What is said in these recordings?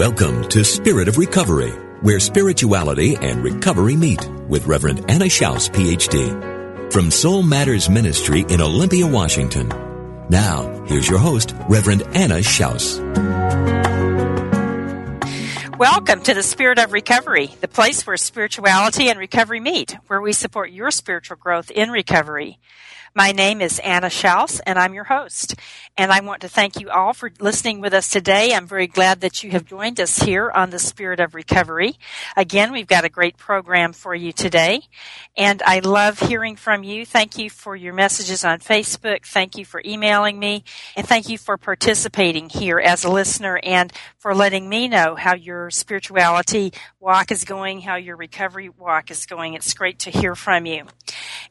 Welcome to Spirit of Recovery, where spirituality and recovery meet with Reverend Anna Schaus, PhD, from Soul Matters Ministry in Olympia, Washington. Now, here's your host, Reverend Anna Schaus. Welcome to the Spirit of Recovery, the place where spirituality and recovery meet, where we support your spiritual growth in recovery. My name is Anna Schaus, and I'm your host. And I want to thank you all for listening with us today. I'm very glad that you have joined us here on the Spirit of Recovery. Again, we've got a great program for you today. And I love hearing from you. Thank you for your messages on Facebook. Thank you for emailing me. And thank you for participating here as a listener and for letting me know how your spirituality walk is going, how your recovery walk is going. It's great to hear from you.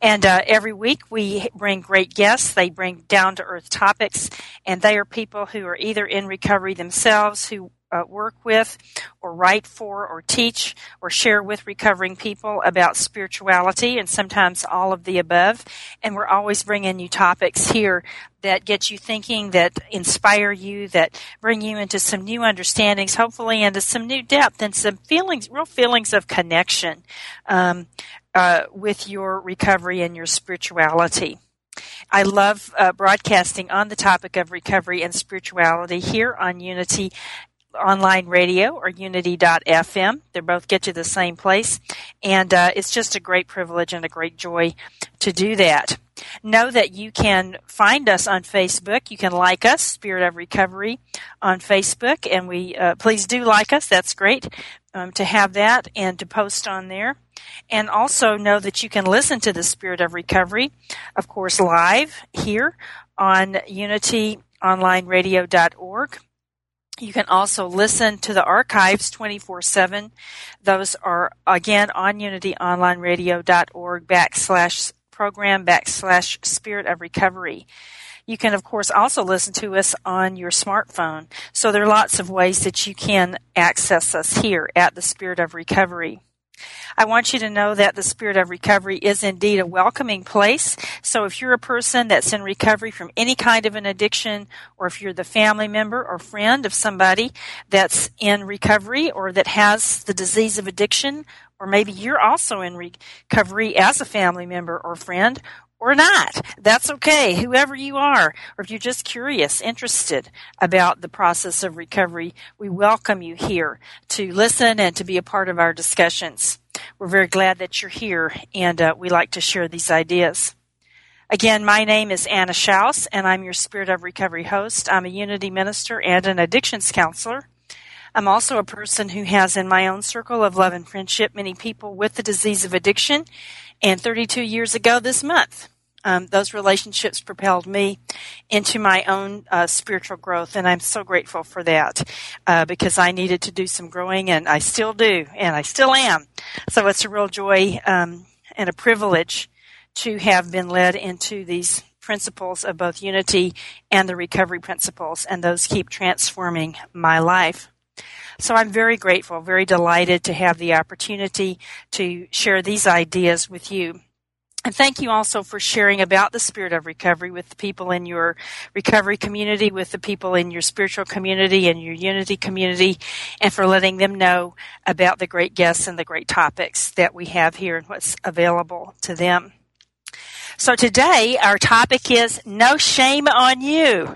And uh, every week we bring great guests. They bring down to earth topics, and they are people who are either in recovery themselves, who uh, work with, or write for, or teach, or share with recovering people about spirituality, and sometimes all of the above. And we're always bringing new topics here that get you thinking, that inspire you, that bring you into some new understandings, hopefully into some new depth and some feelings, real feelings of connection um, uh, with your recovery and your spirituality. I love uh, broadcasting on the topic of recovery and spirituality here on Unity online radio or unity.fm. They both get you the same place. And uh, it's just a great privilege and a great joy to do that. Know that you can find us on Facebook. You can like us, Spirit of Recovery, on Facebook. And we uh, please do like us. That's great um, to have that and to post on there. And also know that you can listen to the Spirit of Recovery, of course, live here on unityonlineradio.org. You can also listen to the archives 24 7. Those are again on unityonlineradio.org backslash program backslash spirit of recovery. You can, of course, also listen to us on your smartphone. So there are lots of ways that you can access us here at the Spirit of Recovery. I want you to know that the Spirit of Recovery is indeed a welcoming place. So if you're a person that's in recovery from any kind of an addiction, or if you're the family member or friend of somebody that's in recovery or that has the disease of addiction, or maybe you're also in recovery as a family member or friend, or not. That's okay. Whoever you are, or if you're just curious, interested about the process of recovery, we welcome you here to listen and to be a part of our discussions. We're very glad that you're here and uh, we like to share these ideas. Again, my name is Anna Schaus and I'm your Spirit of Recovery host. I'm a Unity minister and an addictions counselor. I'm also a person who has in my own circle of love and friendship many people with the disease of addiction. And 32 years ago this month, um, those relationships propelled me into my own uh, spiritual growth, and I'm so grateful for that uh, because I needed to do some growing, and I still do, and I still am. So it's a real joy um, and a privilege to have been led into these principles of both unity and the recovery principles, and those keep transforming my life. So I'm very grateful, very delighted to have the opportunity to share these ideas with you. And thank you also for sharing about the spirit of recovery with the people in your recovery community, with the people in your spiritual community and your unity community, and for letting them know about the great guests and the great topics that we have here and what's available to them. So today our topic is No Shame on You.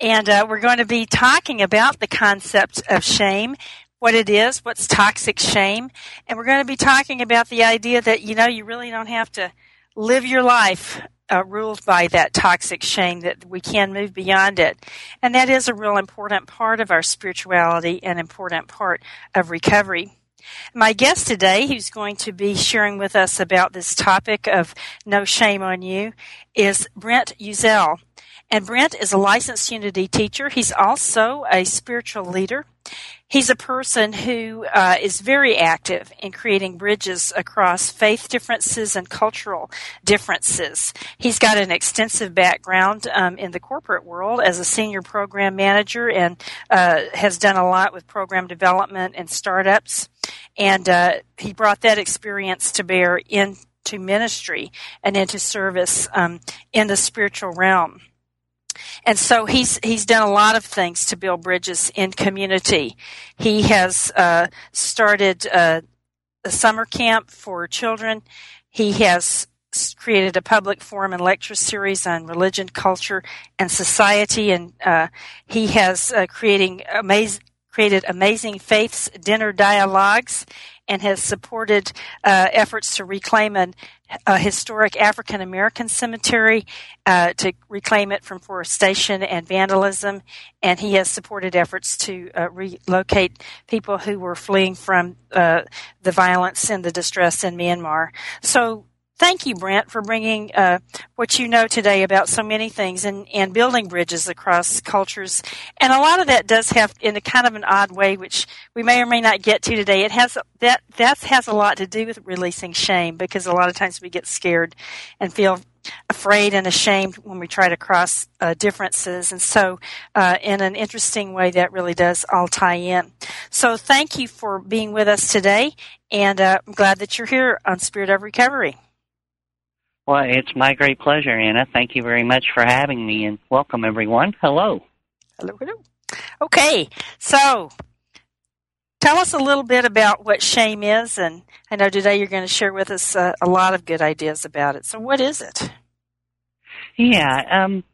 And uh, we're going to be talking about the concept of shame, what it is, what's toxic shame, and we're going to be talking about the idea that, you know, you really don't have to live your life uh, ruled by that toxic shame, that we can move beyond it. And that is a real important part of our spirituality, and important part of recovery. My guest today, who's going to be sharing with us about this topic of no shame on you, is Brent Uzel. And Brent is a licensed Unity teacher. He's also a spiritual leader. He's a person who uh, is very active in creating bridges across faith differences and cultural differences. He's got an extensive background um, in the corporate world as a senior program manager and uh, has done a lot with program development and startups. And uh, he brought that experience to bear into ministry and into service um, in the spiritual realm. And so he's he's done a lot of things to build bridges in community. He has uh, started uh, a summer camp for children. He has created a public forum and lecture series on religion, culture, and society, and uh, he has uh, creating amazing created amazing faiths dinner dialogues and has supported uh, efforts to reclaim an, a historic African American cemetery, uh, to reclaim it from forestation and vandalism. And he has supported efforts to uh, relocate people who were fleeing from uh, the violence and the distress in Myanmar. So Thank you, Brent, for bringing uh, what you know today about so many things and, and building bridges across cultures. And a lot of that does have, in a kind of an odd way, which we may or may not get to today. It has that that has a lot to do with releasing shame because a lot of times we get scared and feel afraid and ashamed when we try to cross uh, differences. And so, uh, in an interesting way, that really does all tie in. So, thank you for being with us today, and uh, I'm glad that you're here on Spirit of Recovery. Well, it's my great pleasure, Anna. Thank you very much for having me, and welcome everyone. Hello. Hello, hello. Okay, so tell us a little bit about what shame is, and I know today you're going to share with us uh, a lot of good ideas about it. So, what is it? Yeah, um,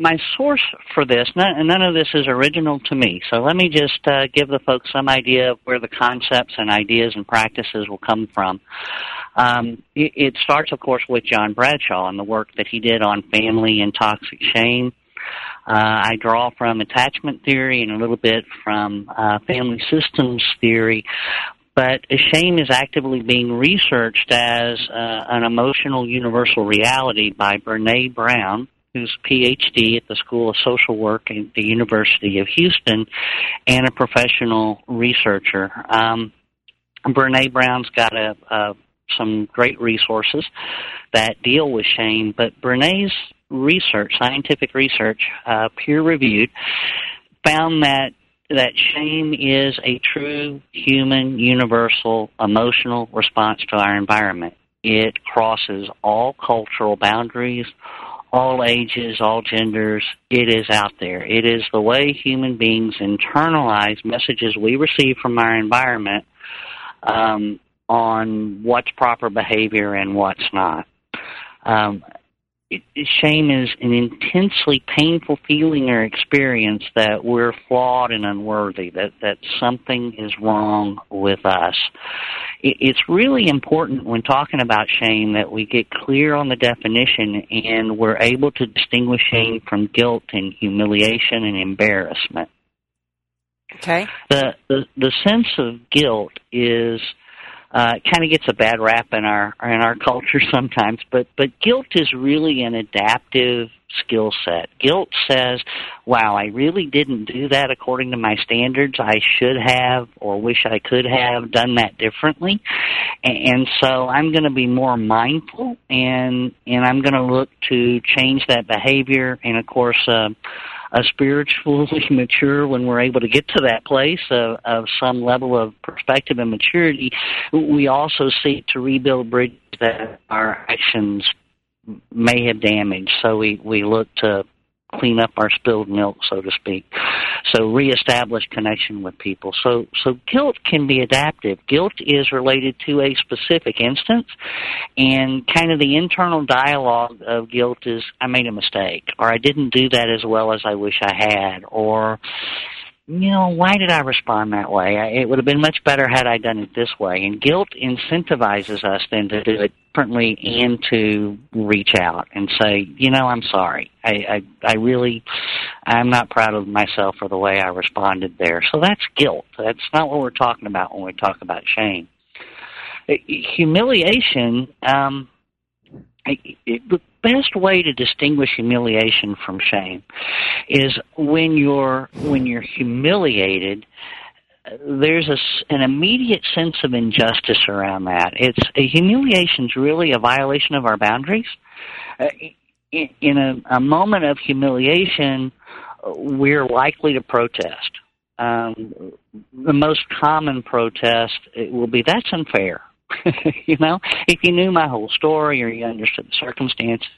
my source for this, none, none of this is original to me. So let me just uh, give the folks some idea of where the concepts and ideas and practices will come from. Um, it, it starts, of course, with John Bradshaw and the work that he did on family and toxic shame. Uh, I draw from attachment theory and a little bit from uh, family systems theory, but shame is actively being researched as uh, an emotional universal reality by Brene Brown, who's PhD at the School of Social Work at the University of Houston and a professional researcher. Um, Brene Brown's got a, a, some great resources that deal with shame, but Brene's research, scientific research, uh, peer reviewed, found that that shame is a true human, universal, emotional response to our environment. It crosses all cultural boundaries, all ages, all genders. It is out there. It is the way human beings internalize messages we receive from our environment um, on what's proper behavior and what's not. Um, it, shame is an intensely painful feeling or experience that we're flawed and unworthy, that, that something is wrong with us. It, it's really important when talking about shame that we get clear on the definition and we're able to distinguish shame from guilt and humiliation and embarrassment. Okay. The, the, the sense of guilt is uh, kind of gets a bad rap in our in our culture sometimes. But but guilt is really an adaptive skill set. Guilt says, "Wow, I really didn't do that according to my standards. I should have, or wish I could have done that differently." And so I'm going to be more mindful, and and I'm going to look to change that behavior. And of course. Uh, uh, spiritually mature when we're able to get to that place of, of some level of perspective and maturity. We also seek to rebuild bridges that our actions may have damaged. So we, we look to clean up our spilled milk, so to speak. So reestablish connection with people. So so guilt can be adaptive. Guilt is related to a specific instance, and kind of the internal dialogue of guilt is I made a mistake, or I didn't do that as well as I wish I had, or you know, why did I respond that way? It would have been much better had I done it this way. And guilt incentivizes us then to do it differently and to reach out and say, you know, I'm sorry. I, I, I really, I'm not proud of myself for the way I responded there. So that's guilt. That's not what we're talking about when we talk about shame. Humiliation, um, the best way to distinguish humiliation from shame is when you're when you're humiliated there's a, an immediate sense of injustice around that. It's humiliation is really a violation of our boundaries. Uh, in, in a, a moment of humiliation, we're likely to protest. Um, the most common protest will be that's unfair. you know, if you knew my whole story or you understood the circumstances,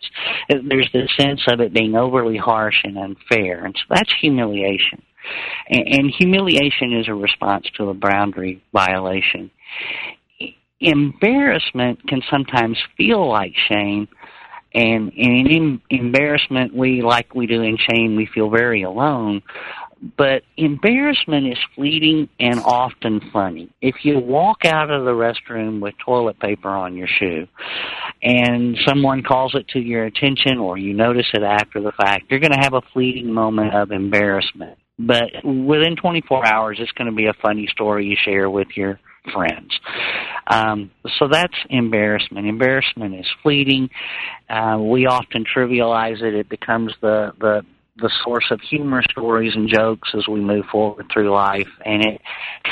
there's this sense of it being overly harsh and unfair, and so that's humiliation. And, and humiliation is a response to a boundary violation. Embarrassment can sometimes feel like shame, and, and in embarrassment, we like we do in shame, we feel very alone but embarrassment is fleeting and often funny. If you walk out of the restroom with toilet paper on your shoe and someone calls it to your attention or you notice it after the fact, you're going to have a fleeting moment of embarrassment. But within 24 hours, it's going to be a funny story you share with your friends. Um, so that's embarrassment. Embarrassment is fleeting. Uh, we often trivialize it. It becomes the, the the source of humor stories and jokes as we move forward through life and it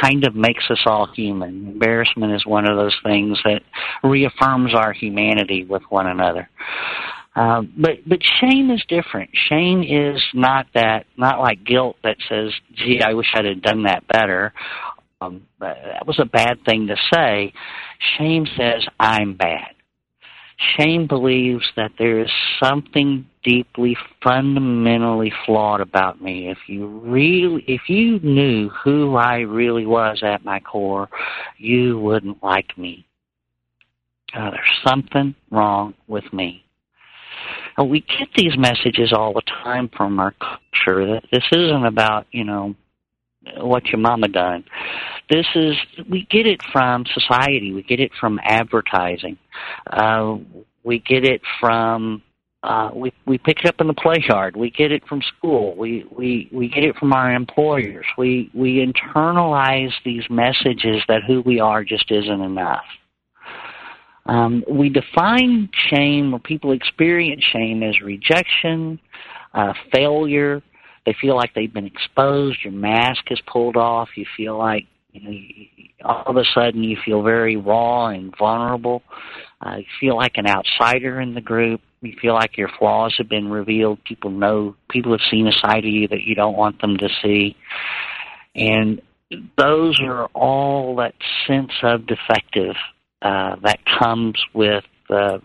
kind of makes us all human. Embarrassment is one of those things that reaffirms our humanity with one another. Uh, but but shame is different. Shame is not that not like guilt that says, "Gee, I wish I'd have done that better." Um, that was a bad thing to say. Shame says, "I'm bad." Shame believes that there is something deeply, fundamentally flawed about me. If you really, if you knew who I really was at my core, you wouldn't like me. Uh, there's something wrong with me. We get these messages all the time from our culture that this isn't about, you know, what your mama done. This is we get it from society. We get it from advertising. Uh, we get it from uh, we we pick it up in the play yard. We get it from school. We we we get it from our employers. We we internalize these messages that who we are just isn't enough. Um, we define shame, or people experience shame as rejection, uh, failure, they feel like they've been exposed. Your mask is pulled off. You feel like you know, all of a sudden you feel very raw and vulnerable. Uh, you feel like an outsider in the group. You feel like your flaws have been revealed. People know, people have seen a side of you that you don't want them to see. And those are all that sense of defective uh, that comes with uh,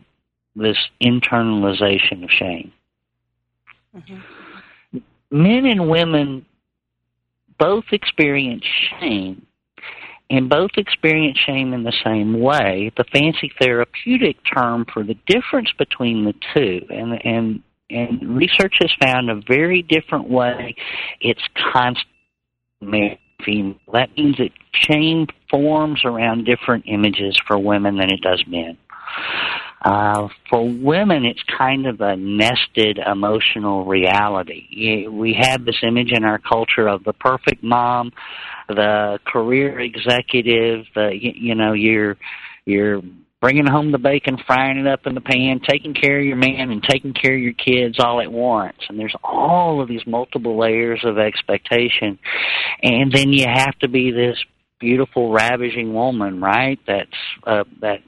this internalization of shame. Mm-hmm men and women both experience shame and both experience shame in the same way. The fancy therapeutic term for the difference between the two, and and and research has found a very different way. It's constant. That means that shame forms around different images for women than it does men. Uh, for women, it's kind of a nested emotional reality. We have this image in our culture of the perfect mom, the career executive, the you know you're you're bringing home the bacon, frying it up in the pan, taking care of your man, and taking care of your kids all at once. And there's all of these multiple layers of expectation, and then you have to be this beautiful, ravishing woman, right? That's uh, that's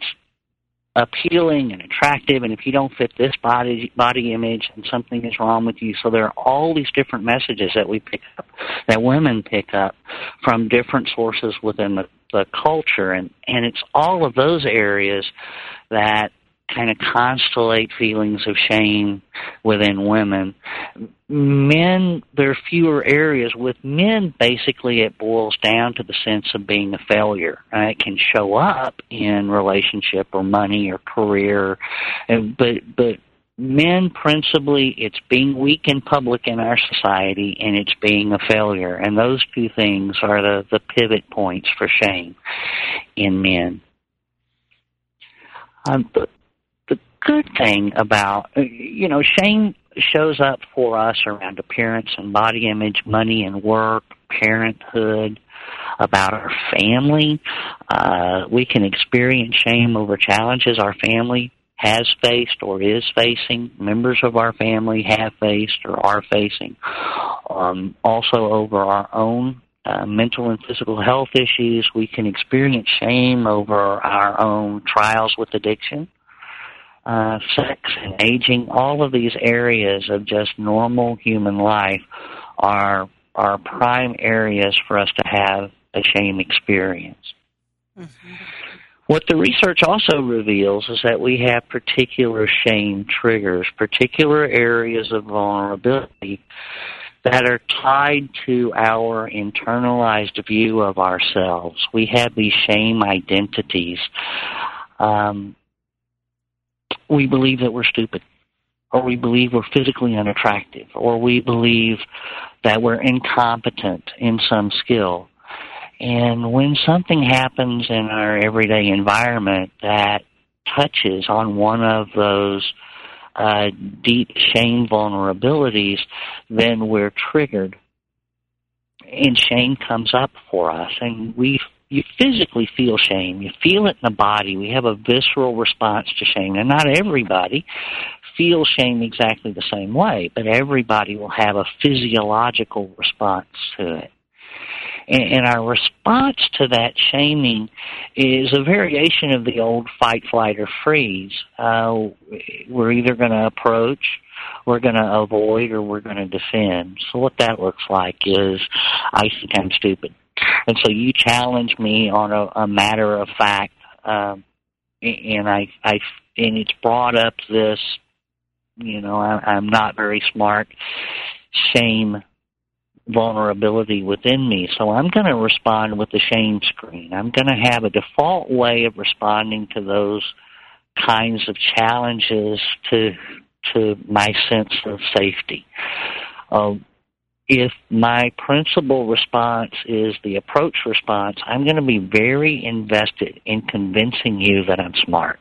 appealing and attractive and if you don't fit this body body image and something is wrong with you. So there are all these different messages that we pick up that women pick up from different sources within the, the culture. And and it's all of those areas that kind of constellate feelings of shame within women. Men, there are fewer areas. With men, basically, it boils down to the sense of being a failure. Uh, it can show up in relationship or money or career, but but men principally it's being weak in public in our society and it's being a failure and those two things are the the pivot points for shame in men um, good thing about you know shame shows up for us around appearance and body image money and work parenthood about our family. Uh, we can experience shame over challenges our family has faced or is facing, members of our family have faced or are facing. Um, also, over our own uh, mental and physical health issues, we can experience shame over our own trials with addiction. Uh, sex and aging, all of these areas of just normal human life are are prime areas for us to have a shame experience. Mm-hmm. What the research also reveals is that we have particular shame triggers, particular areas of vulnerability that are tied to our internalized view of ourselves. We have these shame identities. Um, we believe that we're stupid, or we believe we're physically unattractive, or we believe that we're incompetent in some skill. And when something happens in our everyday environment that touches on one of those uh, deep shame vulnerabilities, then we're triggered. And shame comes up for us, and we you physically feel shame. You feel it in the body. We have a visceral response to shame. And not everybody feels shame exactly the same way, but everybody will have a physiological response to it. And, our response to that shaming is a variation of the old fight, flight, or freeze. Uh, we're either going to approach, we're going to avoid, or we're going to defend. So what that looks like is, I think I'm stupid. And so you challenge me on a, a matter of fact, um, and I, I, and it's brought up this, you know, I, I'm not very smart, shame vulnerability within me. So I'm going to respond with the shame screen. I'm going to have a default way of responding to those kinds of challenges to to my sense of safety. Uh, if my principal response is the approach response, I'm going to be very invested in convincing you that I'm smart.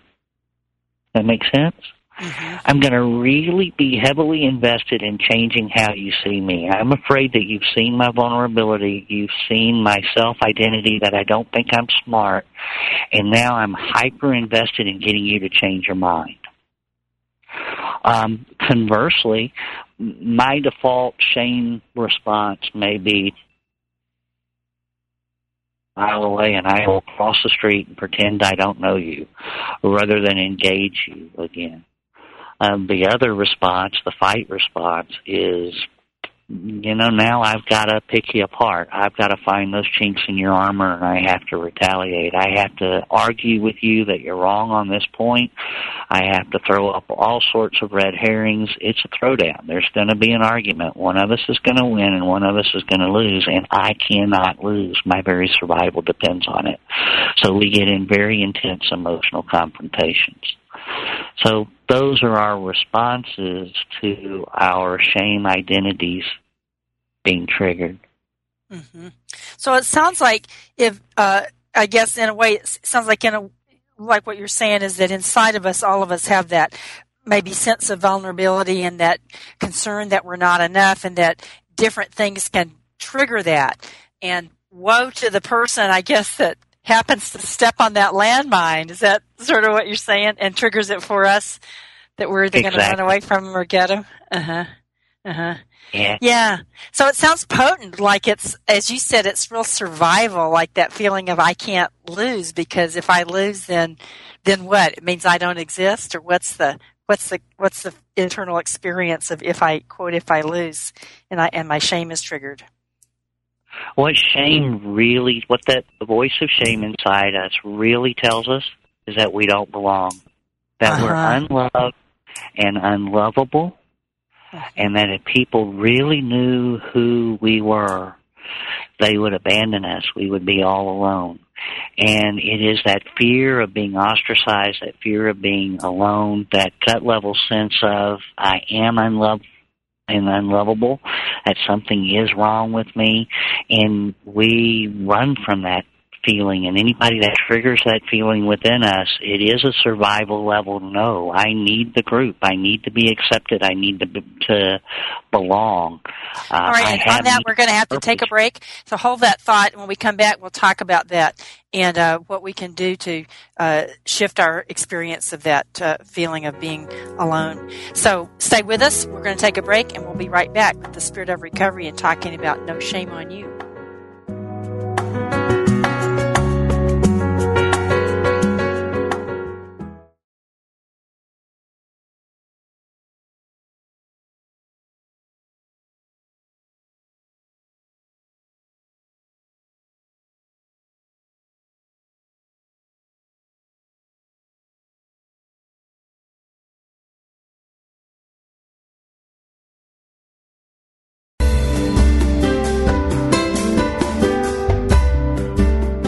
That makes sense? Mm-hmm. I'm going to really be heavily invested in changing how you see me. I'm afraid that you've seen my vulnerability, you've seen my self identity that I don't think I'm smart, and now I'm hyper invested in getting you to change your mind. Um, conversely, my default shame response may be mile away and I will cross the street and pretend I don't know you rather than engage you again. Um, the other response, the fight response, is you know, now I've got to pick you apart. I've got to find those chinks in your armor and I have to retaliate. I have to argue with you that you're wrong on this point. I have to throw up all sorts of red herrings. It's a throwdown. There's going to be an argument. One of us is going to win and one of us is going to lose and I cannot lose. My very survival depends on it. So we get in very intense emotional confrontations. So those are our responses to our shame identities being triggered. Mm-hmm. So it sounds like if uh, I guess in a way it sounds like in a like what you're saying is that inside of us, all of us have that maybe sense of vulnerability and that concern that we're not enough, and that different things can trigger that. And woe to the person, I guess that happens to step on that landmine. Is that sort of what you're saying? And triggers it for us that we're either exactly. going to run away from them or get them. Uh huh. Uh huh. Yeah. yeah. So it sounds potent, like it's, as you said, it's real survival, like that feeling of I can't lose because if I lose, then, then what? It means I don't exist, or what's the, what's the, what's the internal experience of if I quote if I lose, and I and my shame is triggered. What shame really, what that the voice of shame inside us really tells us is that we don't belong. that Uh-huh. we're unloved and unlovable, and that if people really knew who we were, they would abandon us. We would be all alone. And it is that fear of being ostracized, that fear of being alone, that gut level sense of I am unloved and unlovable, that something is wrong with me, and we run from that feeling and anybody that triggers that feeling within us, it is a survival level no. I need the group. I need to be accepted. I need to to belong. Uh, All right, I and have on that, we're going to have to take a break. So hold that thought. and When we come back, we'll talk about that and uh, what we can do to uh, shift our experience of that uh, feeling of being alone. So stay with us. We're going to take a break, and we'll be right back with the Spirit of Recovery and talking about No Shame on You.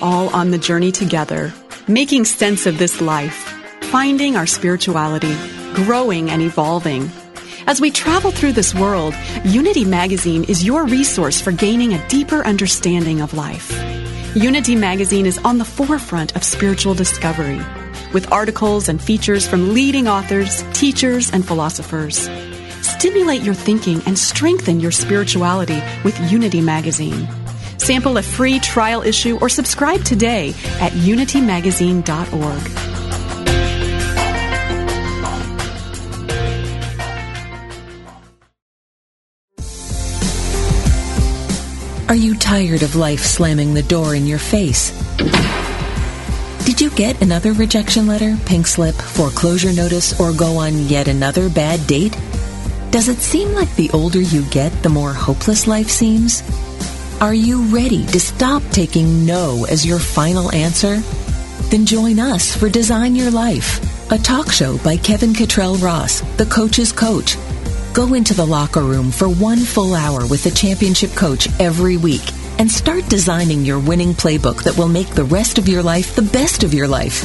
All on the journey together, making sense of this life, finding our spirituality, growing and evolving. As we travel through this world, Unity Magazine is your resource for gaining a deeper understanding of life. Unity Magazine is on the forefront of spiritual discovery, with articles and features from leading authors, teachers, and philosophers. Stimulate your thinking and strengthen your spirituality with Unity Magazine. Sample a free trial issue or subscribe today at unitymagazine.org. Are you tired of life slamming the door in your face? Did you get another rejection letter, pink slip, foreclosure notice, or go on yet another bad date? Does it seem like the older you get, the more hopeless life seems? Are you ready to stop taking no as your final answer? Then join us for Design Your Life, a talk show by Kevin Cottrell Ross, the coach's coach. Go into the locker room for one full hour with the championship coach every week and start designing your winning playbook that will make the rest of your life the best of your life.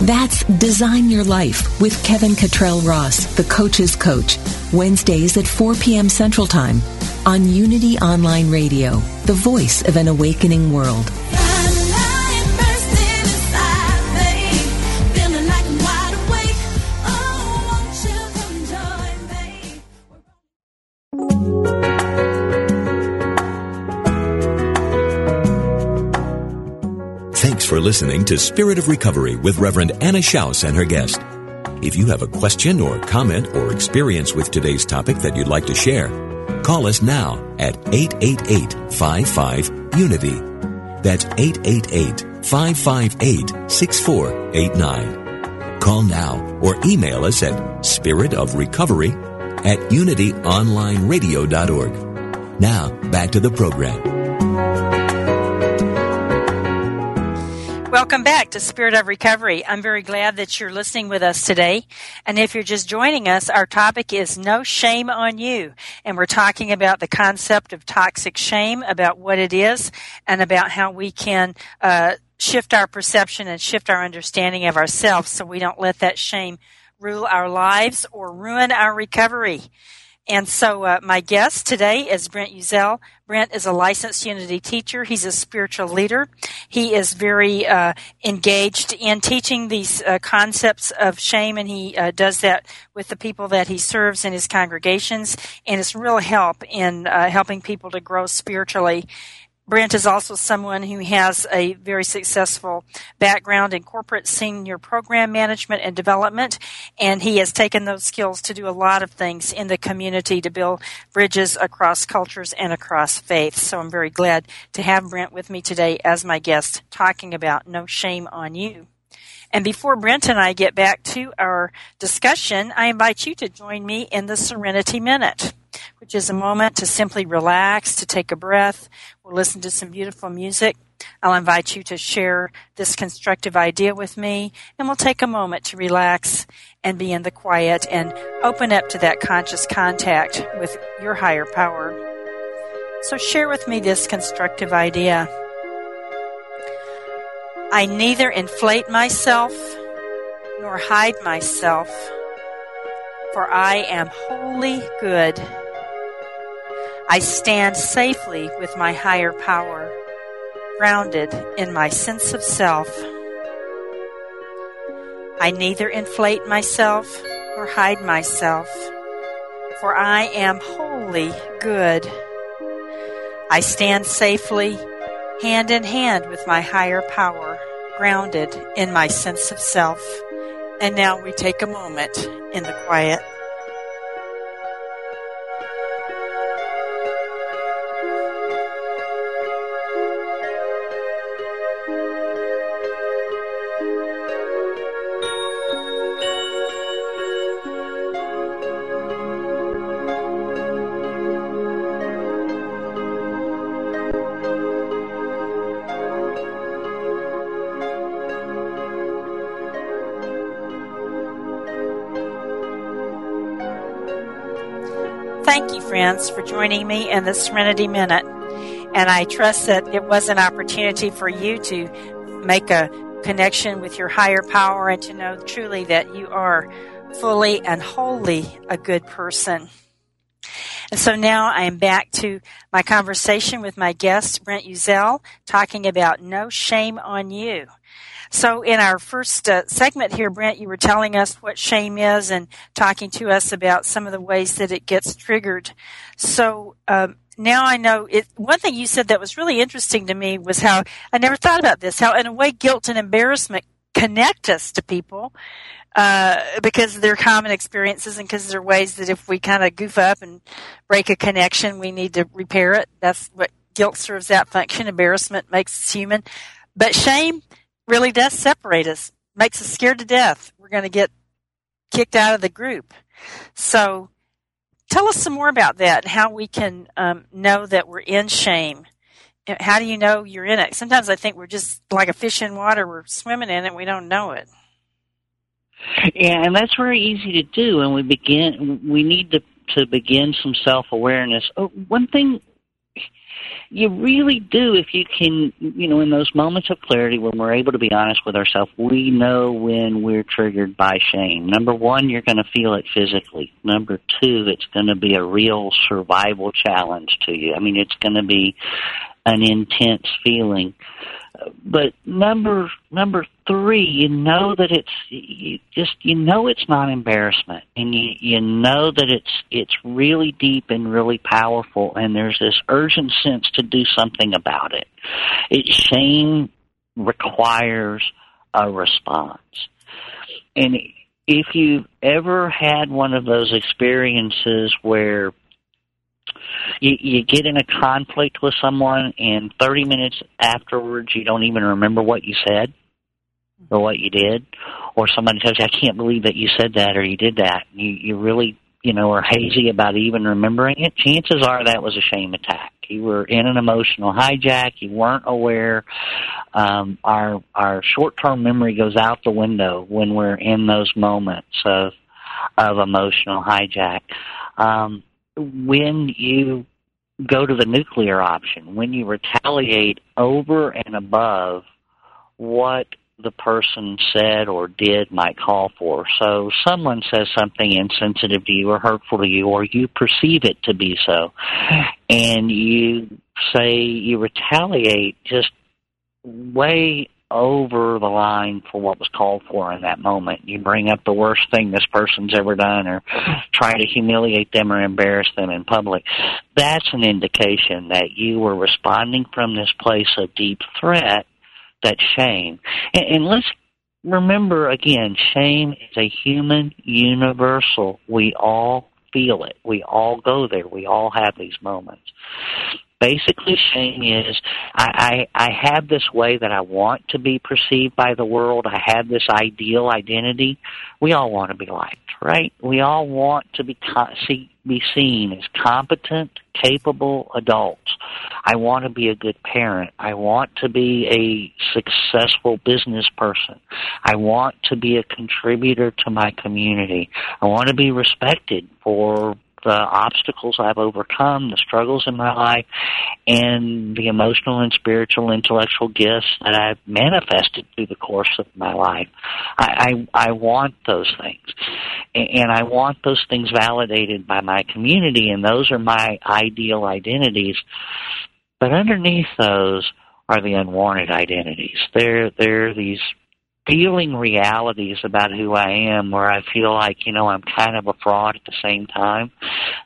That's Design Your Life with Kevin Cottrell Ross, the coach's coach, Wednesdays at 4 p.m. Central Time on Unity Online Radio, the voice of an awakening world. Thanks for listening to Spirit of Recovery with Reverend Anna Schaus and her guest. If you have a question or comment or experience with today's topic that you'd like to share, call us now at 888-55-UNITY. That's 888-558-6489. Call now or email us at spiritofrecovery at unityonlineradio.org. Now, back to the program. Welcome back to Spirit of Recovery. I'm very glad that you're listening with us today. And if you're just joining us, our topic is No Shame on You. And we're talking about the concept of toxic shame, about what it is, and about how we can uh, shift our perception and shift our understanding of ourselves so we don't let that shame rule our lives or ruin our recovery. And so, uh, my guest today is Brent Uzel. Brent is a licensed Unity teacher. He's a spiritual leader. He is very uh, engaged in teaching these uh, concepts of shame, and he uh, does that with the people that he serves in his congregations. And it's real help in uh, helping people to grow spiritually. Brent is also someone who has a very successful background in corporate senior program management and development, and he has taken those skills to do a lot of things in the community to build bridges across cultures and across faiths. So I'm very glad to have Brent with me today as my guest, talking about No Shame on You. And before Brent and I get back to our discussion, I invite you to join me in the Serenity Minute which is a moment to simply relax, to take a breath, We'll listen to some beautiful music. I'll invite you to share this constructive idea with me, and we'll take a moment to relax and be in the quiet and open up to that conscious contact with your higher power. So, share with me this constructive idea. I neither inflate myself nor hide myself, for I am wholly good I stand safely with my higher power, grounded in my sense of self. I neither inflate myself nor hide myself, for I am wholly good. I stand safely, hand in hand with my higher power, grounded in my sense of self. And now we take a moment in the quiet. Thank you, friends, for joining me in the Serenity Minute. And I trust that it was an opportunity for you to make a connection with your higher power and to know truly that you are fully and wholly a good person. And so now I am back to my conversation with my guest, Brent Uzel, talking about No Shame on You. So, in our first uh, segment here, Brent, you were telling us what shame is and talking to us about some of the ways that it gets triggered. So, um, now I know it. One thing you said that was really interesting to me was how I never thought about this. How, in a way, guilt and embarrassment connect us to people uh, because they're common experiences and because they're ways that if we kind of goof up and break a connection, we need to repair it. That's what guilt serves that function. Embarrassment makes us human, but shame really does separate us, makes us scared to death. We're going to get kicked out of the group. So tell us some more about that and how we can um, know that we're in shame. How do you know you're in it? Sometimes I think we're just like a fish in water. We're swimming in it. We don't know it. Yeah, and that's very easy to do. And we begin. We need to to begin some self awareness. Oh, one thing you really do if you can you know in those moments of clarity when we're able to be honest with ourselves we know when we're triggered by shame. Number one you're going to feel it physically. Number two it's going to be a real survival challenge to you. I mean it's going to be an intense feeling but number number three, you know that it's you just you know it's not embarrassment, and you you know that it's it's really deep and really powerful, and there's this urgent sense to do something about it. It shame requires a response, and if you've ever had one of those experiences where you, you get in a conflict with someone, and 30 minutes afterwards, you don't even remember what you said or what you did, or somebody tells you, "I can't believe that you said that or you did that." You you really you know are hazy about even remembering it. Chances are that was a shame attack. You were in an emotional hijack. You weren't aware. Um, our our short term memory goes out the window when we're in those moments of of emotional hijack. Um, when you go to the nuclear option, when you retaliate over and above what the person said or did might call for. So someone says something insensitive to you or hurtful to you, or you perceive it to be so, and you say you retaliate just way over the line for what was called for in that moment. You bring up the worst thing this person's ever done or try to humiliate them or embarrass them in public. That's an indication that you were responding from this place of deep threat, that shame. And, and let's remember again, shame is a human universal. We all feel it. We all go there. We all have these moments basically shame is I, I I have this way that I want to be perceived by the world. I have this ideal identity. We all want to be liked, right? We all want to be see, be seen as competent, capable adults. I want to be a good parent. I want to be a successful business person. I want to be a contributor to my community. I want to be respected for the obstacles I've overcome, the struggles in my life, and the emotional and spiritual, intellectual gifts that I've manifested through the course of my life. I, I, I want those things. And I want those things validated by my community, and those are my ideal identities. But underneath those are the unwanted identities. They're, they're these feeling realities about who I am where I feel like, you know, I'm kind of a fraud at the same time.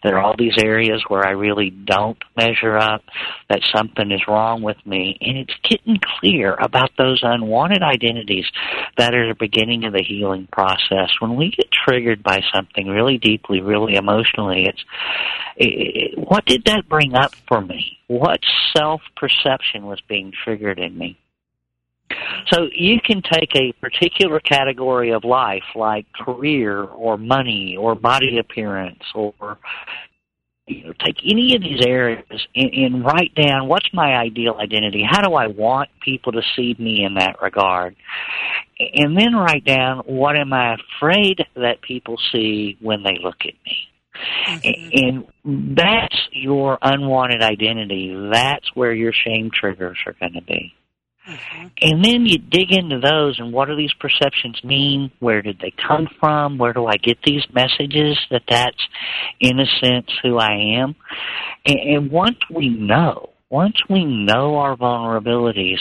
There are all these areas where I really don't measure up, that something is wrong with me. And it's getting clear about those unwanted identities that are the beginning of the healing process. When we get triggered by something really deeply, really emotionally, it's, it, what did that bring up for me? What self perception was being triggered in me? So you can take a particular category of life, like career or money or body appearance, or you know, take any of these areas and, and write down what's my ideal identity. How do I want people to see me in that regard? And then write down what am I afraid that people see when they look at me. Mm-hmm. And that's your unwanted identity. That's where your shame triggers are going to be. Mm-hmm. And then you dig into those and what do these perceptions mean? Where did they come from? Where do I get these messages that that's, in a sense, who I am? And, and once we know, once we know our vulnerabilities,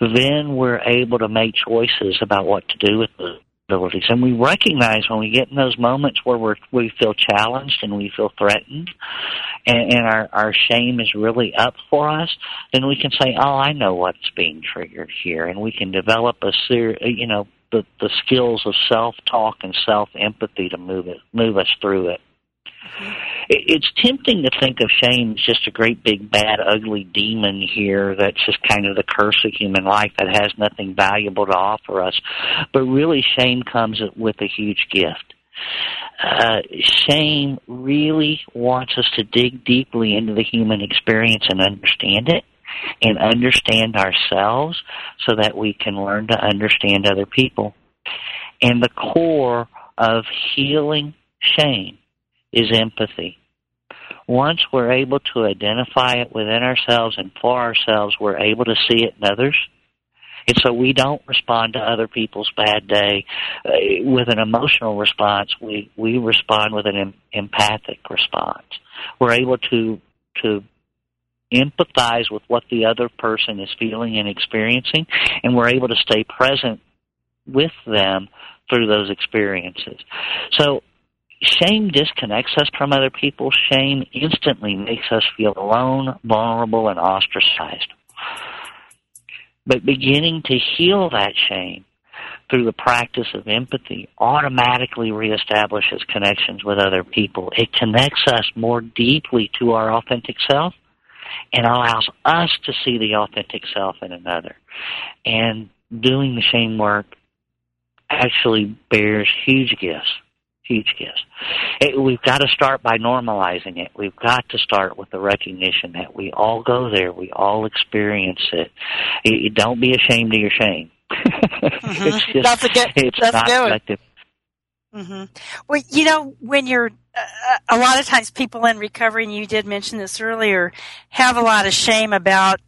then we're able to make choices about what to do with them abilities. And we recognize when we get in those moments where we're, we feel challenged and we feel threatened and, and our, our shame is really up for us, then we can say, oh, I know what's being triggered here. And we can develop a ser- you know, the, the skills of self-talk and self-empathy to move it, move us through it. It's tempting to think of shame as just a great big bad ugly demon here that's just kind of the curse of human life that has nothing valuable to offer us. But really shame comes with a huge gift. Uh, shame really wants us to dig deeply into the human experience and understand it and understand ourselves so that we can learn to understand other people. And the core of healing shame is empathy. Once we're able to identify it within ourselves and for ourselves, we're able to see it in others. And so we don't respond to other people's bad day uh, with an emotional response. We, we respond with an em- empathic response. We're able to, to empathize with what the other person is feeling and experiencing, and we're able to stay present with them through those experiences. So Shame disconnects us from other people. Shame instantly makes us feel alone, vulnerable, and ostracized. But beginning to heal that shame through the practice of empathy automatically reestablishes connections with other people. It connects us more deeply to our authentic self and allows us to see the authentic self in another. And doing the shame work actually bears huge gifts huge gifts. It, we've got to start by normalizing it. We've got to start with the recognition that we all go there. We all experience it. You, don't be ashamed of your shame. Mm-hmm. it's just, that's a good, it's that's not good. effective. Mm-hmm. Well, you know, when you're uh, a lot of times people in recovery, and you did mention this earlier, have a lot of shame about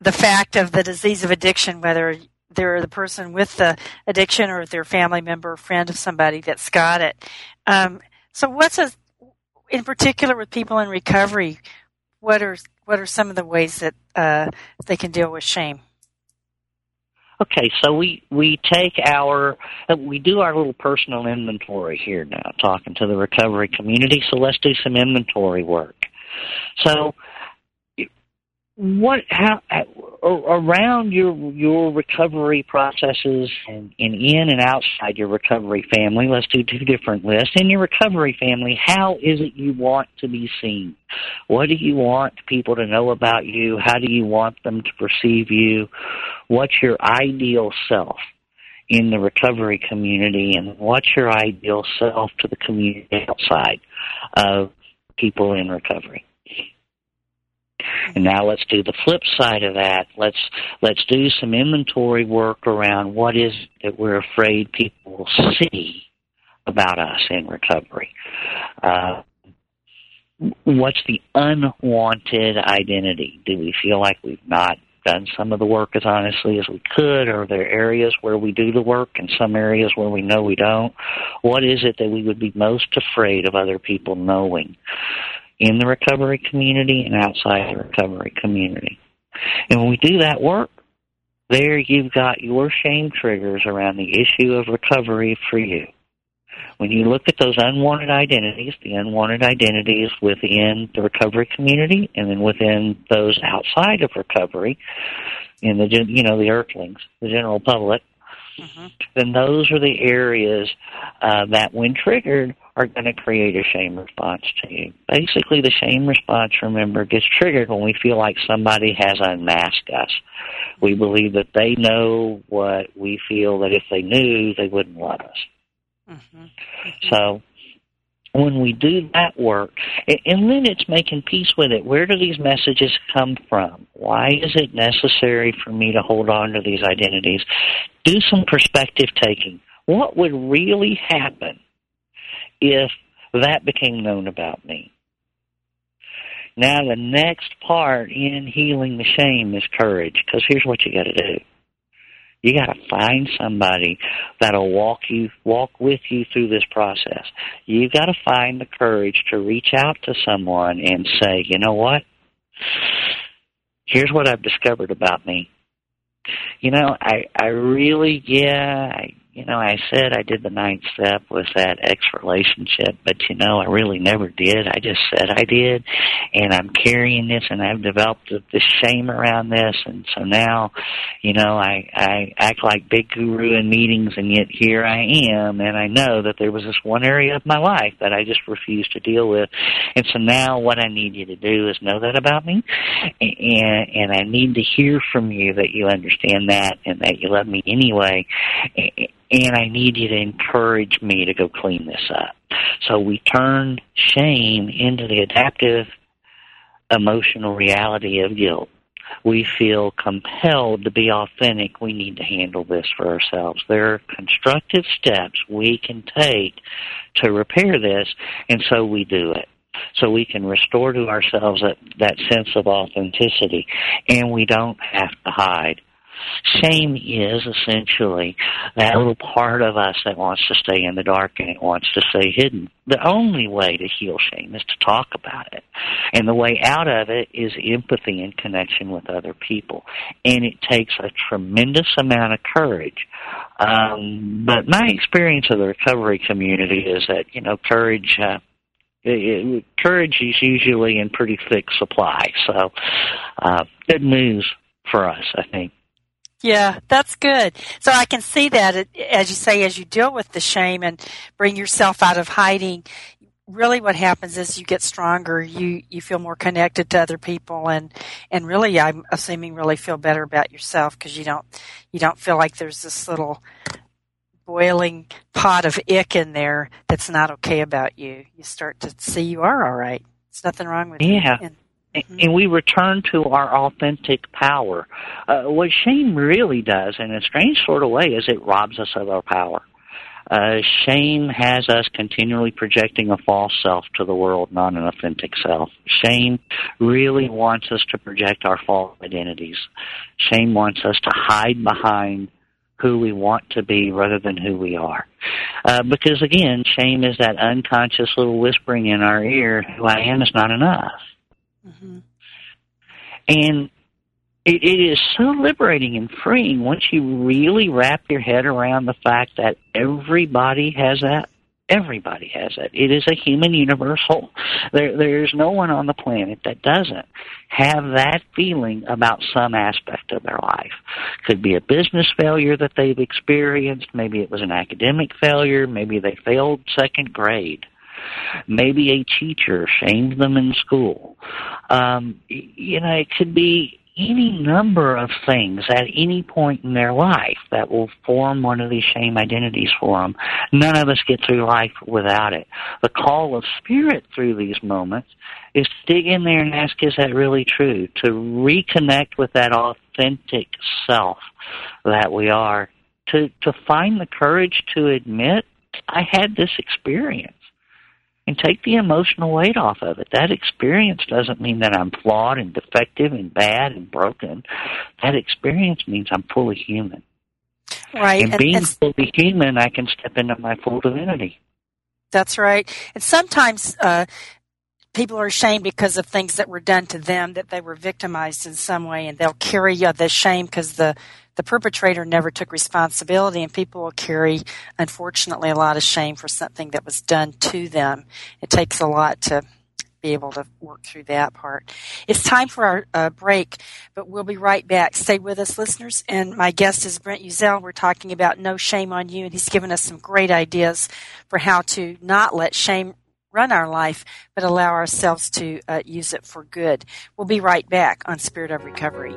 the fact of the disease of addiction, whether they're the person with the addiction or their family member or friend of somebody that's got it. Um, so what's a, in particular with people in recovery, what are, what are some of the ways that, uh, they can deal with shame? Okay, so we we take our we do our little personal inventory here now, talking to the recovery community. So let's do some inventory work. So what how around your your recovery processes and, and in and outside your recovery family let's do two different lists. In your recovery family how is it you want to be seen? What do you want people to know about you? How do you want them to perceive you? What's your ideal self in the recovery community and what's your ideal self to the community outside of people in recovery and now let's do the flip side of that. Let's let's do some inventory work around what is that we're afraid people will see about us in recovery. Uh, what's the unwanted identity? Do we feel like we've not done some of the work as honestly as we could? Are there areas where we do the work and some areas where we know we don't? What is it that we would be most afraid of other people knowing? In the recovery community and outside the recovery community. And when we do that work, there you've got your shame triggers around the issue of recovery for you. When you look at those unwanted identities, the unwanted identities within the recovery community and then within those outside of recovery, in the you know the earthlings, the general public, mm-hmm. then those are the areas uh, that, when triggered, are going to create a shame response to you. Basically, the shame response, remember, gets triggered when we feel like somebody has unmasked us. We believe that they know what we feel that if they knew, they wouldn't love us. Mm-hmm. So, when we do that work, and then it's making peace with it. Where do these messages come from? Why is it necessary for me to hold on to these identities? Do some perspective taking. What would really happen if that became known about me. Now, the next part in healing the shame is courage, because here's what you got to do. You got to find somebody that'll walk you, walk with you through this process. You've got to find the courage to reach out to someone and say, you know what? Here's what I've discovered about me. You know, I, I really, yeah, I you know, I said I did the ninth step with that ex relationship, but you know, I really never did. I just said I did, and I'm carrying this, and I've developed this shame around this, and so now, you know, I I act like big guru in meetings, and yet here I am, and I know that there was this one area of my life that I just refused to deal with, and so now what I need you to do is know that about me, and and I need to hear from you that you understand that and that you love me anyway and I need you to encourage me to go clean this up. So we turn shame into the adaptive emotional reality of guilt. We feel compelled to be authentic. We need to handle this for ourselves. There are constructive steps we can take to repair this, and so we do it. So we can restore to ourselves that, that sense of authenticity, and we don't have to hide. Shame is essentially that little part of us that wants to stay in the dark and it wants to stay hidden. The only way to heal shame is to talk about it. And the way out of it is empathy and connection with other people. And it takes a tremendous amount of courage. Um, but my experience of the recovery community is that, you know, courage, uh, courage is usually in pretty thick supply. So, uh, good news for us, I think. Yeah, that's good. So I can see that, as you say, as you deal with the shame and bring yourself out of hiding, really what happens is you get stronger. You you feel more connected to other people, and and really, I'm assuming, really feel better about yourself because you don't you don't feel like there's this little boiling pot of ick in there that's not okay about you. You start to see you are all right. There's nothing wrong with yeah. you. Yeah and we return to our authentic power. Uh, what shame really does, in a strange sort of way, is it robs us of our power. Uh, shame has us continually projecting a false self to the world, not an authentic self. Shame really wants us to project our false identities. Shame wants us to hide behind who we want to be rather than who we are. Uh, because again, shame is that unconscious little whispering in our ear, who I am is not enough. Mm-hmm. And it, it is so liberating and freeing once you really wrap your head around the fact that everybody has that. Everybody has it. It is a human universal. There, there's no one on the planet that doesn't have that feeling about some aspect of their life. Could be a business failure that they've experienced. Maybe it was an academic failure. Maybe they failed second grade. Maybe a teacher shamed them in school. Um, you know, it could be any number of things at any point in their life that will form one of these shame identities for them. None of us get through life without it. The call of spirit through these moments is to dig in there and ask, is that really true? To reconnect with that authentic self that we are. To, to find the courage to admit, I had this experience and take the emotional weight off of it. That experience doesn't mean that I'm flawed and defective and bad and broken. That experience means I'm fully human. Right. And, and being fully human, I can step into my full divinity. That's right. And sometimes uh, people are ashamed because of things that were done to them, that they were victimized in some way, and they'll carry uh, the shame because the the perpetrator never took responsibility, and people will carry, unfortunately, a lot of shame for something that was done to them. It takes a lot to be able to work through that part. It's time for our uh, break, but we'll be right back. Stay with us, listeners. And my guest is Brent Uzel. We're talking about No Shame on You, and he's given us some great ideas for how to not let shame run our life, but allow ourselves to uh, use it for good. We'll be right back on Spirit of Recovery.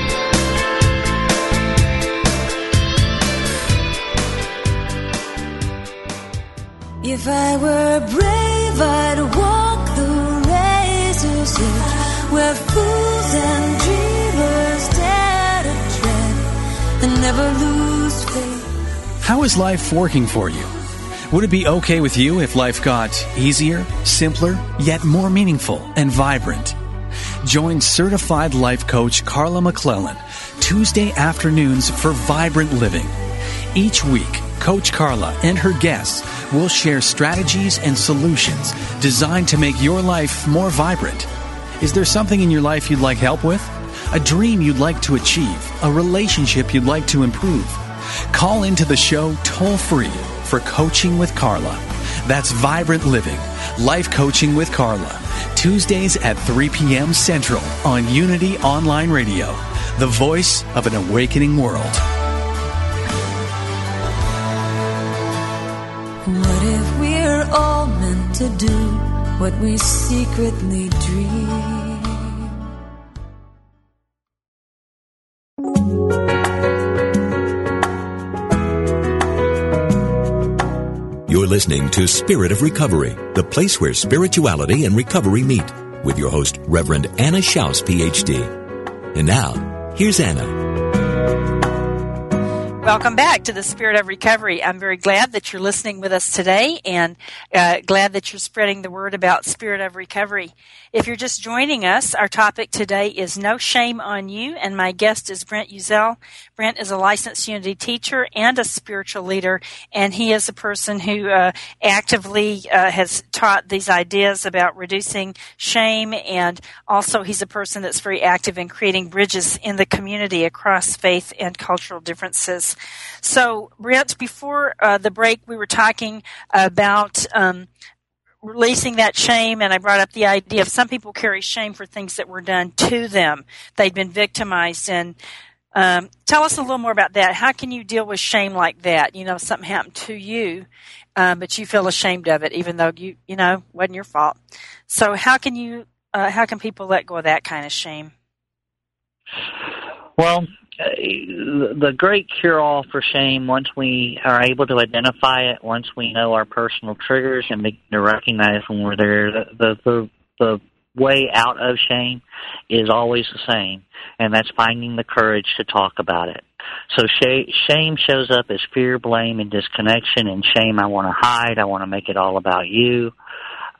If I were brave, I'd walk the razor's edge where fools and dreamers dare to tread and never lose faith. How is life working for you? Would it be okay with you if life got easier, simpler, yet more meaningful and vibrant? Join certified life coach Carla McClellan Tuesday afternoons for Vibrant Living. Each week, Coach Carla and her guests will share strategies and solutions designed to make your life more vibrant. Is there something in your life you'd like help with? A dream you'd like to achieve? A relationship you'd like to improve? Call into the show toll free for Coaching with Carla. That's Vibrant Living, Life Coaching with Carla. Tuesdays at 3 p.m. Central on Unity Online Radio, the voice of an awakening world. To do what we secretly dream? You're listening to Spirit of Recovery, the place where spirituality and recovery meet, with your host, Reverend Anna Schaus, PhD. And now, here's Anna. Welcome back to the Spirit of Recovery. I'm very glad that you're listening with us today and uh, glad that you're spreading the word about Spirit of Recovery. If you're just joining us, our topic today is No Shame on You, and my guest is Brent Uzel. Brent is a licensed Unity teacher and a spiritual leader, and he is a person who uh, actively uh, has taught these ideas about reducing shame, and also he's a person that's very active in creating bridges in the community across faith and cultural differences. So, Brent, before uh, the break, we were talking about um, releasing that shame, and I brought up the idea of some people carry shame for things that were done to them. They've been victimized, and um, tell us a little more about that. How can you deal with shame like that? You know, something happened to you, um, but you feel ashamed of it, even though you you know wasn't your fault. So how can you uh, how can people let go of that kind of shame? Well, the great cure-all for shame, once we are able to identify it, once we know our personal triggers and begin to recognize when we're there, the the the way out of shame is always the same, and that's finding the courage to talk about it. So shame shows up as fear, blame, and disconnection. And shame, I want to hide. I want to make it all about you.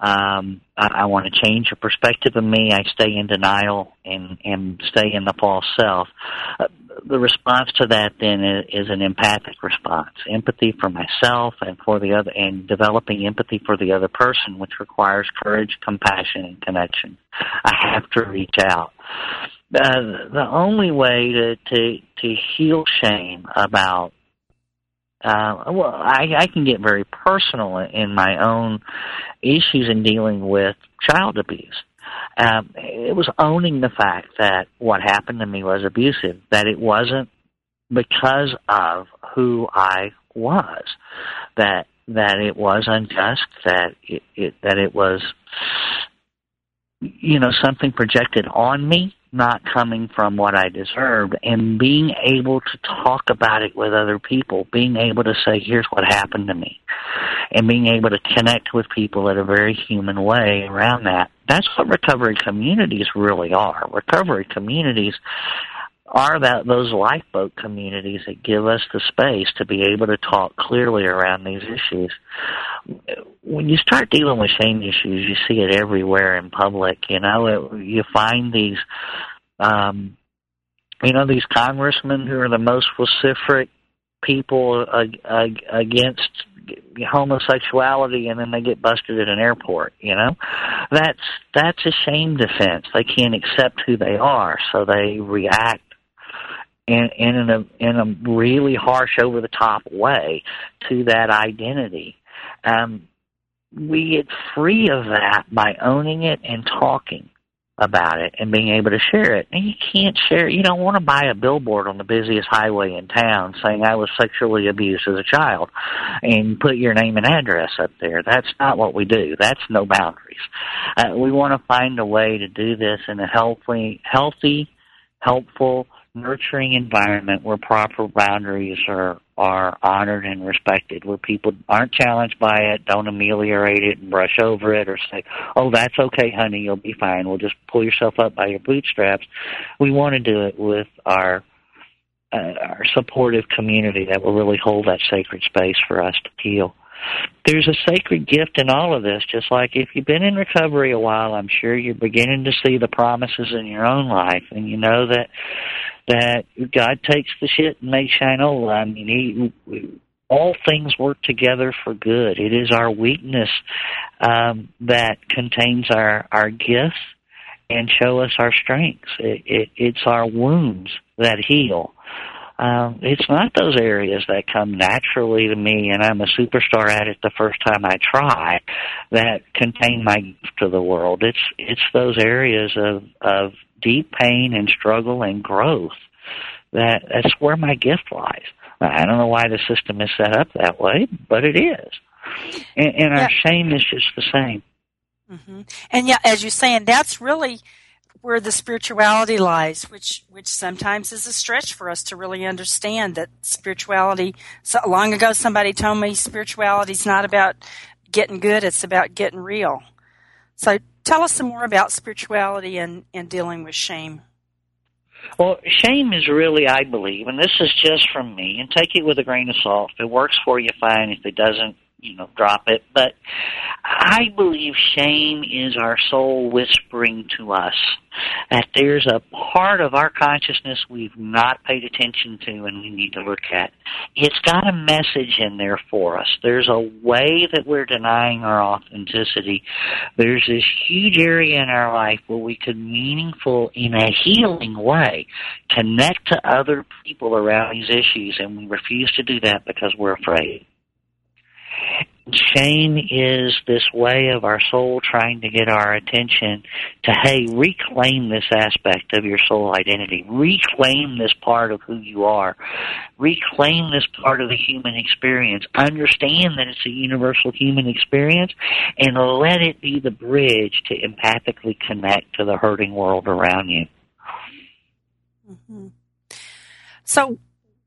Um, I, I want to change your perspective of me. I stay in denial and and stay in the false self. Uh, the response to that then is, is an empathic response, empathy for myself and for the other, and developing empathy for the other person, which requires courage, compassion, and connection. I have to reach out. Uh, the only way to, to to heal shame about uh, well, I, I can get very personal in my own issues in dealing with child abuse. Um, it was owning the fact that what happened to me was abusive, that it wasn't because of who I was, that that it was unjust, that it, it that it was, you know, something projected on me not coming from what I deserved and being able to talk about it with other people, being able to say, here's what happened to me, and being able to connect with people in a very human way around that. That's what recovery communities really are. Recovery communities are that those lifeboat communities that give us the space to be able to talk clearly around these issues. When you start dealing with shame issues, you see it everywhere in public. You know, it, you find these, um, you know, these congressmen who are the most vociferate people ag- ag- against homosexuality and then they get busted at an airport you know that's that's a shame defense they can't accept who they are so they react in in a in a really harsh over the top way to that identity um we get free of that by owning it and talking about it and being able to share it. And you can't share you don't want to buy a billboard on the busiest highway in town saying I was sexually abused as a child and put your name and address up there. That's not what we do. That's no boundaries. Uh, we want to find a way to do this in a healthy healthy, helpful, nurturing environment where proper boundaries are are honored and respected, where people aren't challenged by it, don't ameliorate it and brush over it or say, "Oh, that's okay, honey, you'll be fine. We'll just pull yourself up by your bootstraps." We want to do it with our uh, our supportive community that will really hold that sacred space for us to heal there's a sacred gift in all of this. Just like if you've been in recovery a while, I'm sure you're beginning to see the promises in your own life, and you know that that God takes the shit and makes Shinola. I mean, He all things work together for good. It is our weakness um, that contains our our gifts and show us our strengths. It, it, it's our wounds that heal um, it's not those areas that come naturally to me and I'm a superstar at it the first time I try that contain my gift to the world. It's it's those areas of of deep pain and struggle and growth that that's where my gift lies. I don't know why the system is set up that way, but it is. And, and yeah. our shame is just the same. Mm-hmm. And yeah, as you're saying, that's really where the spirituality lies, which which sometimes is a stretch for us to really understand that spirituality. So long ago, somebody told me spirituality is not about getting good; it's about getting real. So tell us some more about spirituality and, and dealing with shame. Well, shame is really, I believe, and this is just from me, and take it with a grain of salt. If it works for you, fine. If it doesn't, you know, drop it. But I believe shame is our soul whispering to us that there's a part of our consciousness we've not paid attention to and we need to look at. It's got a message in there for us. There's a way that we're denying our authenticity. There's this huge area in our life where we could meaningful, in a healing way, connect to other people around these issues and we refuse to do that because we're afraid. Shame is this way of our soul trying to get our attention to, hey, reclaim this aspect of your soul identity. Reclaim this part of who you are. Reclaim this part of the human experience. Understand that it's a universal human experience and let it be the bridge to empathically connect to the hurting world around you. Mm-hmm. So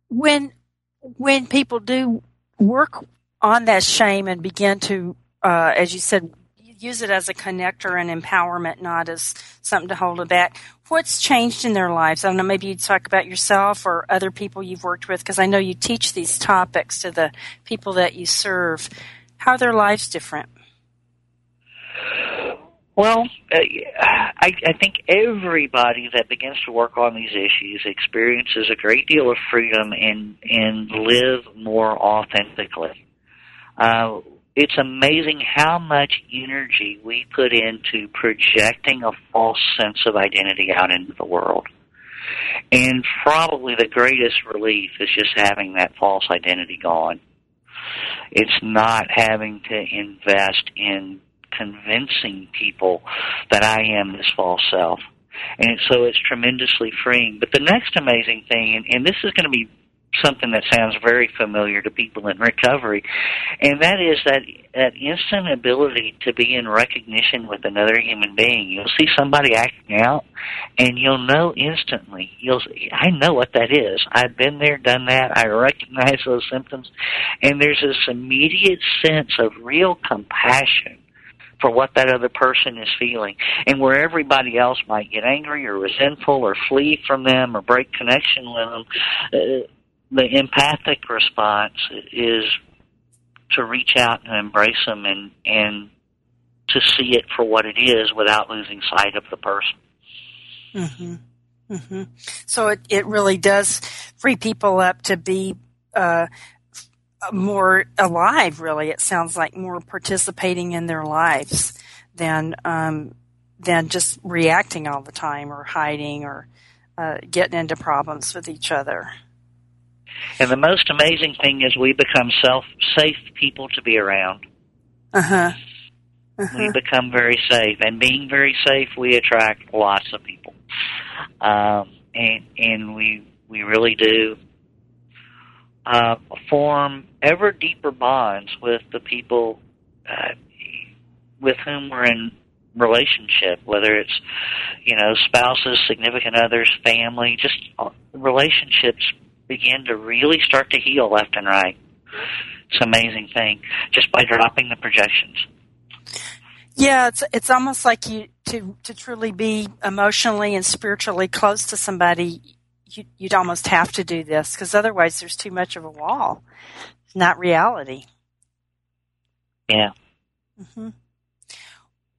when when people do work on that shame and begin to, uh, as you said, use it as a connector and empowerment, not as something to hold it back. What's changed in their lives? I don't know, maybe you talk about yourself or other people you've worked with, because I know you teach these topics to the people that you serve. How are their lives different? Well, uh, I, I think everybody that begins to work on these issues experiences a great deal of freedom and and live more authentically. Uh, it's amazing how much energy we put into projecting a false sense of identity out into the world. And probably the greatest relief is just having that false identity gone. It's not having to invest in convincing people that I am this false self. And so it's tremendously freeing. But the next amazing thing, and, and this is going to be something that sounds very familiar to people in recovery, and that is that that instant ability to be in recognition with another human being. You'll see somebody acting out, and you'll know instantly. You'll I know what that is. I've been there, done that. I recognize those symptoms, and there's this immediate sense of real compassion for what that other person is feeling. And where everybody else might get angry or resentful or flee from them or break connection with them, uh, the empathic response is to reach out and embrace them and and to see it for what it is without losing sight of the person. Mm-hmm. Mm-hmm. So it, it really does free people up to be uh, more alive. Really, it sounds like more participating in their lives than um, than just reacting all the time or hiding or uh, getting into problems with each other. And the most amazing thing is we become self safe people to be around. Uh-huh. uh-huh. We become very safe, and being very safe, we attract lots of people, um, and and we we really do uh, form ever deeper bonds with the people uh, with whom we're in relationship, whether it's you know spouses, significant others, family, just uh, relationships begin to really start to heal left and right. It's an amazing thing just by dropping the projections. Yeah, it's it's almost like you to to truly be emotionally and spiritually close to somebody. You, you'd almost have to do this because otherwise, there's too much of a wall. It's not reality. Yeah. Mm-hmm.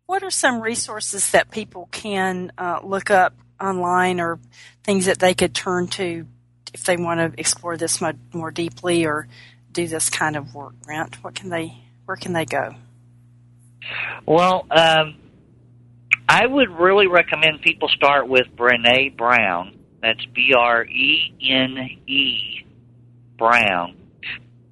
What are some resources that people can uh, look up online or things that they could turn to if they want to explore this more deeply or do this kind of work, Brent, what can they, where can they go? Well, um, I would really recommend people start with Brene Brown. That's B R E N E Brown.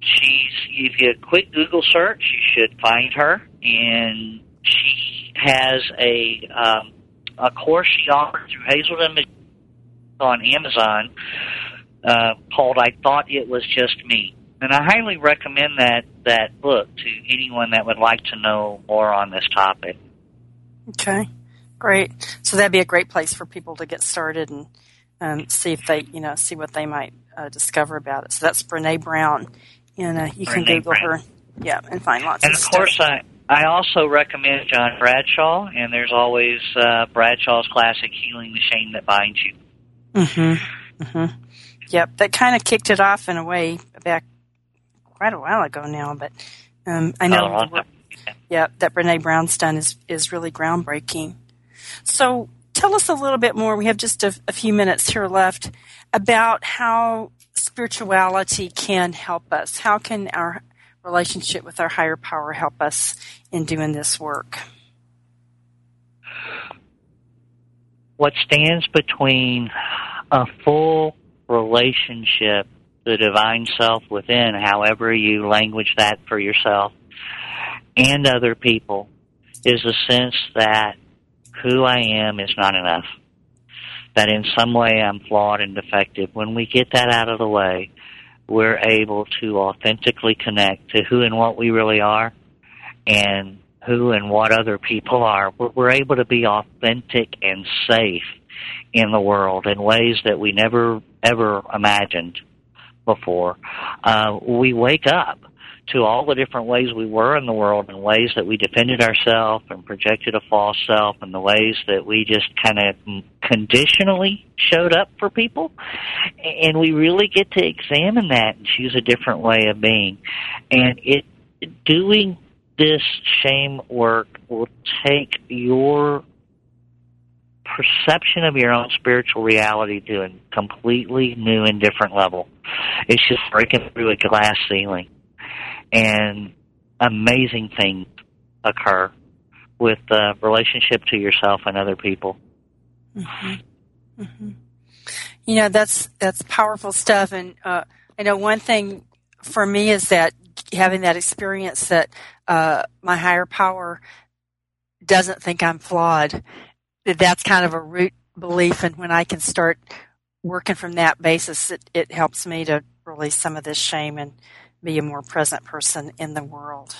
She's if you a quick Google search, you should find her, and she has a um, a course she offers through Hazelden on Amazon uh, called "I Thought It Was Just Me," and I highly recommend that that book to anyone that would like to know more on this topic. Okay, great. So that'd be a great place for people to get started and um, see if they, you know, see what they might uh, discover about it. So that's Brene Brown, and uh, you can Google Brown. her, yeah, and find lots. And of, of course, I I also recommend John Bradshaw, and there's always uh, Bradshaw's classic "Healing the Shame That Binds You." Mm-hmm. Mm-hmm. Yep, that kind of kicked it off in a way back quite a while ago now. But um, I know, oh, yeah, that Brene Brown's done is is really groundbreaking. So tell us a little bit more. We have just a, a few minutes here left about how spirituality can help us. How can our relationship with our higher power help us in doing this work? What stands between a full relationship, the divine self within, however you language that for yourself, and other people is a sense that who I am is not enough. That in some way I'm flawed and defective. When we get that out of the way, we're able to authentically connect to who and what we really are and who and what other people are. We're able to be authentic and safe in the world in ways that we never ever imagined before. Uh, we wake up to all the different ways we were in the world and ways that we defended ourselves and projected a false self and the ways that we just kind of conditionally showed up for people. And we really get to examine that and choose a different way of being. And it, doing this shame work will take your perception of your own spiritual reality to a completely new and different level. It's just breaking through a glass ceiling and amazing things occur with the relationship to yourself and other people. Mm-hmm. Mm-hmm. You know that's that's powerful stuff, and uh, I know one thing for me is that having that experience that uh, my higher power doesn't think I'm flawed. That's kind of a root belief, and when I can start working from that basis, it, it helps me to release some of this shame and be a more present person in the world.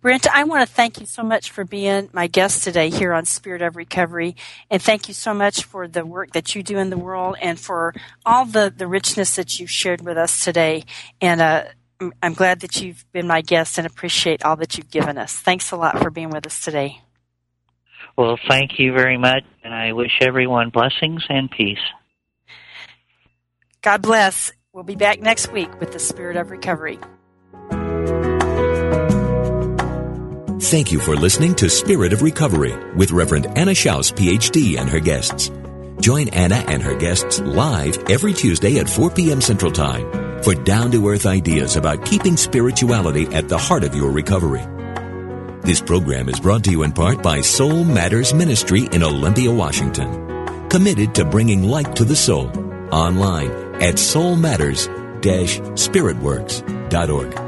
Brent, I want to thank you so much for being my guest today here on Spirit of Recovery. And thank you so much for the work that you do in the world and for all the, the richness that you've shared with us today. And uh, I'm glad that you've been my guest and appreciate all that you've given us. Thanks a lot for being with us today. Well, thank you very much. And I wish everyone blessings and peace. God bless. We'll be back next week with the Spirit of Recovery. Thank you for listening to Spirit of Recovery with Reverend Anna Schaus, PhD, and her guests. Join Anna and her guests live every Tuesday at 4 p.m. Central Time for down to earth ideas about keeping spirituality at the heart of your recovery. This program is brought to you in part by Soul Matters Ministry in Olympia, Washington, committed to bringing light to the soul online at soulmatters-spiritworks.org.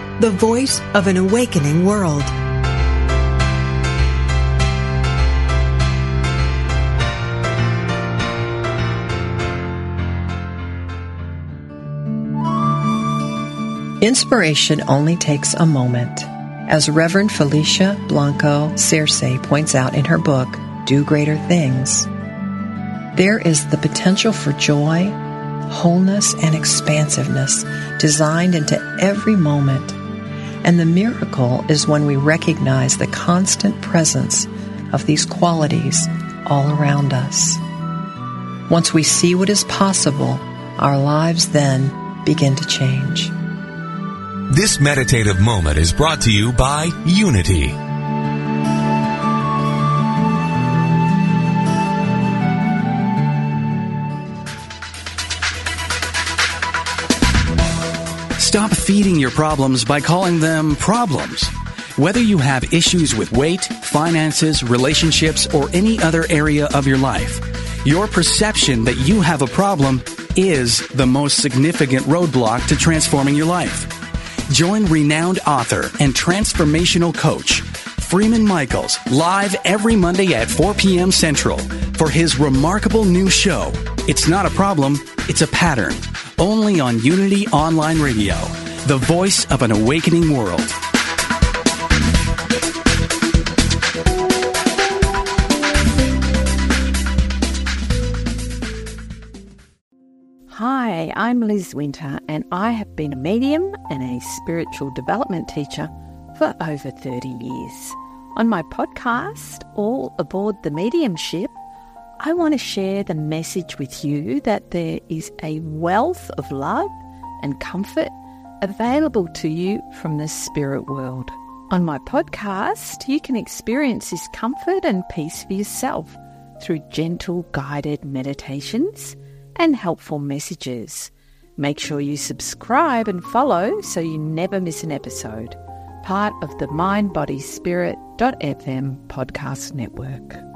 the voice of an awakening world. Inspiration only takes a moment. As Reverend Felicia Blanco Searcy points out in her book, Do Greater Things, there is the potential for joy, wholeness, and expansiveness designed into every moment and the miracle is when we recognize the constant presence of these qualities all around us. Once we see what is possible, our lives then begin to change. This meditative moment is brought to you by Unity. Stop feeding your problems by calling them problems. Whether you have issues with weight, finances, relationships, or any other area of your life, your perception that you have a problem is the most significant roadblock to transforming your life. Join renowned author and transformational coach Freeman Michaels live every Monday at 4 p.m. Central for his remarkable new show. It's not a problem, it's a pattern. Only on Unity Online Radio, the voice of an awakening world. Hi, I'm Liz Winter, and I have been a medium and a spiritual development teacher for over 30 years. On my podcast, All Aboard the Mediumship, I want to share the message with you that there is a wealth of love and comfort available to you from the spirit world. On my podcast, you can experience this comfort and peace for yourself through gentle guided meditations and helpful messages. Make sure you subscribe and follow so you never miss an episode. Part of the Mind Body Spirit.fm podcast network.